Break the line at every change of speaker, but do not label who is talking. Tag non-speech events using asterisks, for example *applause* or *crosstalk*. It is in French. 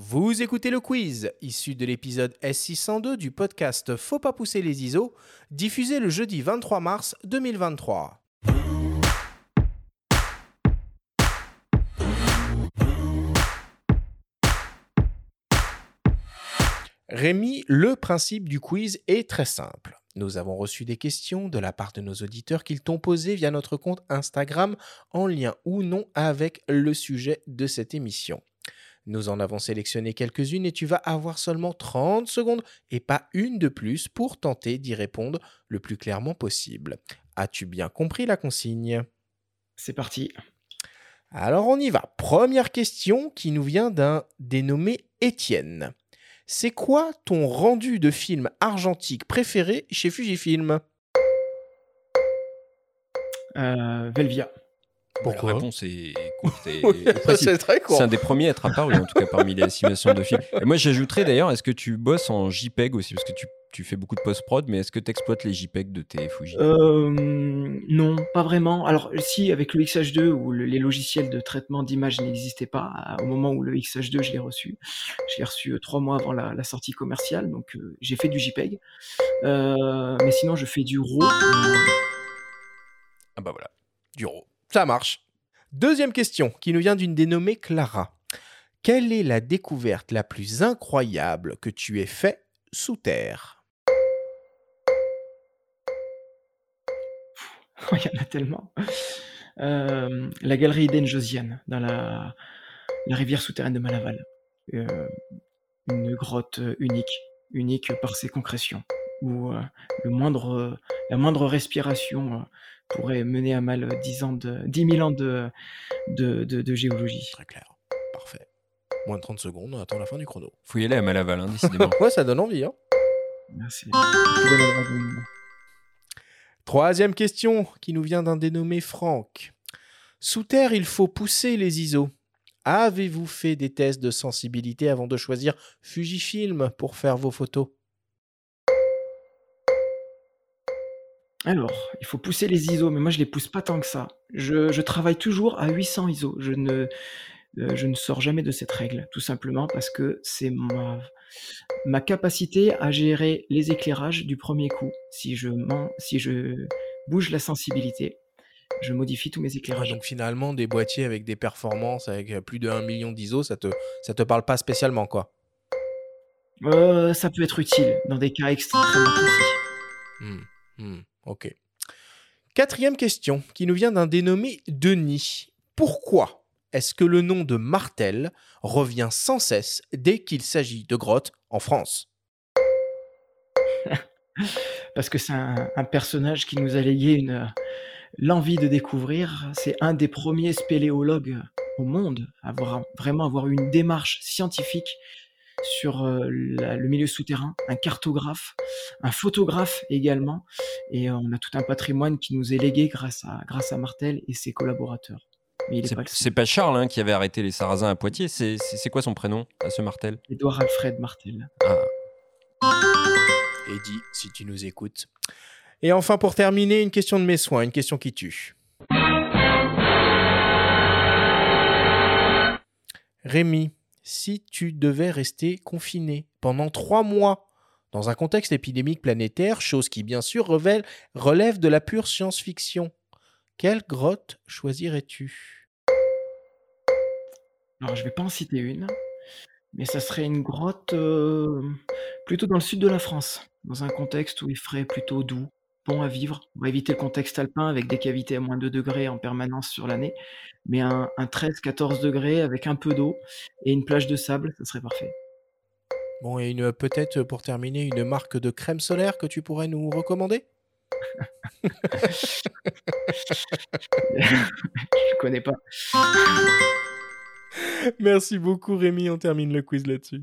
Vous écoutez le quiz, issu de l'épisode S602 du podcast Faut pas pousser les ISO, diffusé le jeudi 23 mars 2023. Rémi, le principe du quiz est très simple. Nous avons reçu des questions de la part de nos auditeurs qu'ils t'ont posées via notre compte Instagram en lien ou non avec le sujet de cette émission. Nous en avons sélectionné quelques-unes et tu vas avoir seulement 30 secondes et pas une de plus pour tenter d'y répondre le plus clairement possible. As-tu bien compris la consigne?
C'est parti.
Alors on y va. Première question qui nous vient d'un dénommé Étienne. C'est quoi ton rendu de film argentique préféré chez Fujifilm?
Euh, Velvia.
Pourquoi La réponse est courte et, *laughs*
C'est très court.
C'est un des premiers à être apparu, en tout cas parmi les estimations de films. Et moi, j'ajouterais d'ailleurs, est-ce que tu bosses en JPEG aussi? Parce que tu, tu fais beaucoup de post-prod, mais est-ce que tu exploites les JPEG de tes Fuji?
Euh, Non, pas vraiment. Alors, si, avec le XH2, où les logiciels de traitement d'image n'existaient pas, au moment où le XH2, je l'ai reçu, je l'ai reçu euh, trois mois avant la, sortie commerciale, donc euh, j'ai fait du JPEG. mais sinon, je fais du RAW.
Ah bah voilà, du RAW. Ça marche. Deuxième question qui nous vient d'une dénommée Clara. Quelle est la découverte la plus incroyable que tu aies fait sous terre? *laughs*
Il y en a tellement. Euh, la galerie Eden Josiane, dans la, rivière souterraine de Malaval. Euh, une grotte unique, unique par ses concrétions, où euh, la moindre respiration pourrait mener à mal 10, ans de, 10 000 ans de, de, géologie.
Très clair. Parfait. Moins de 30 secondes, on attend la fin du chrono.
Faut y aller à Malaval, hein, *laughs* décidément.
ouais, ça donne envie. Hein. Merci. Troisième question qui nous vient d'un dénommé Franck. Sous terre, il faut pousser les ISO. Avez-vous fait des tests de sensibilité avant de choisir Fujifilm pour faire vos photos?
Alors, il faut pousser les ISO, mais moi je les pousse pas tant que ça. Je, travaille toujours à 800 ISO. Je ne, euh, je ne sors jamais de cette règle, tout simplement parce que c'est ma, ma capacité à gérer les éclairages du premier coup. Si je, si je bouge la sensibilité, je modifie tous mes éclairages.
donc finalement, des boîtiers avec des performances avec plus de 1 million d'ISO, ça te, ça te parle pas spécialement, quoi
euh, Ça peut être utile dans des cas extrêmement précis.
Mmh, mmh. Quatrième question qui nous vient d'un dénommé Denis. Pourquoi est-ce que le nom de Martel revient sans cesse dès qu'il s'agit de grottes en France? *laughs*
Parce que c'est un, personnage qui nous a légué l'envie de découvrir. C'est un des premiers spéléologues au monde à avoir, vraiment avoir une démarche scientifique sur le milieu souterrain, un cartographe, un photographe également, et on a tout un patrimoine qui nous est légué grâce à, grâce à Martel et ses collaborateurs.
C'est pas, Charles hein, qui avait arrêté les Sarrasins à Poitiers, c'est quoi son prénom à ce Martel?
Édouard Alfred Martel.
Ah. Eddie, si tu nous écoutes. Et enfin, pour terminer, une question de mes soins, une question qui tue. Rémi, si tu devais rester confiné pendant trois mois. Dans un contexte épidémique planétaire, chose qui bien sûr relève de la pure science-fiction, quelle grotte choisirais-tu?
Alors je vais pas en citer une, mais ça serait une grotte euh, plutôt dans le sud de la France, dans un contexte où il ferait plutôt doux, bon à vivre. On va éviter le contexte alpin avec des cavités à moins de 2 degrés en permanence sur l'année, mais un, 13-14 degrés avec un peu d'eau et une plage de sable, ça serait parfait.
Bon, et une peut-être pour terminer, une marque de crème solaire que tu pourrais nous recommander? *laughs*
Je connais pas.
Merci beaucoup Rémi, on termine le quiz là-dessus.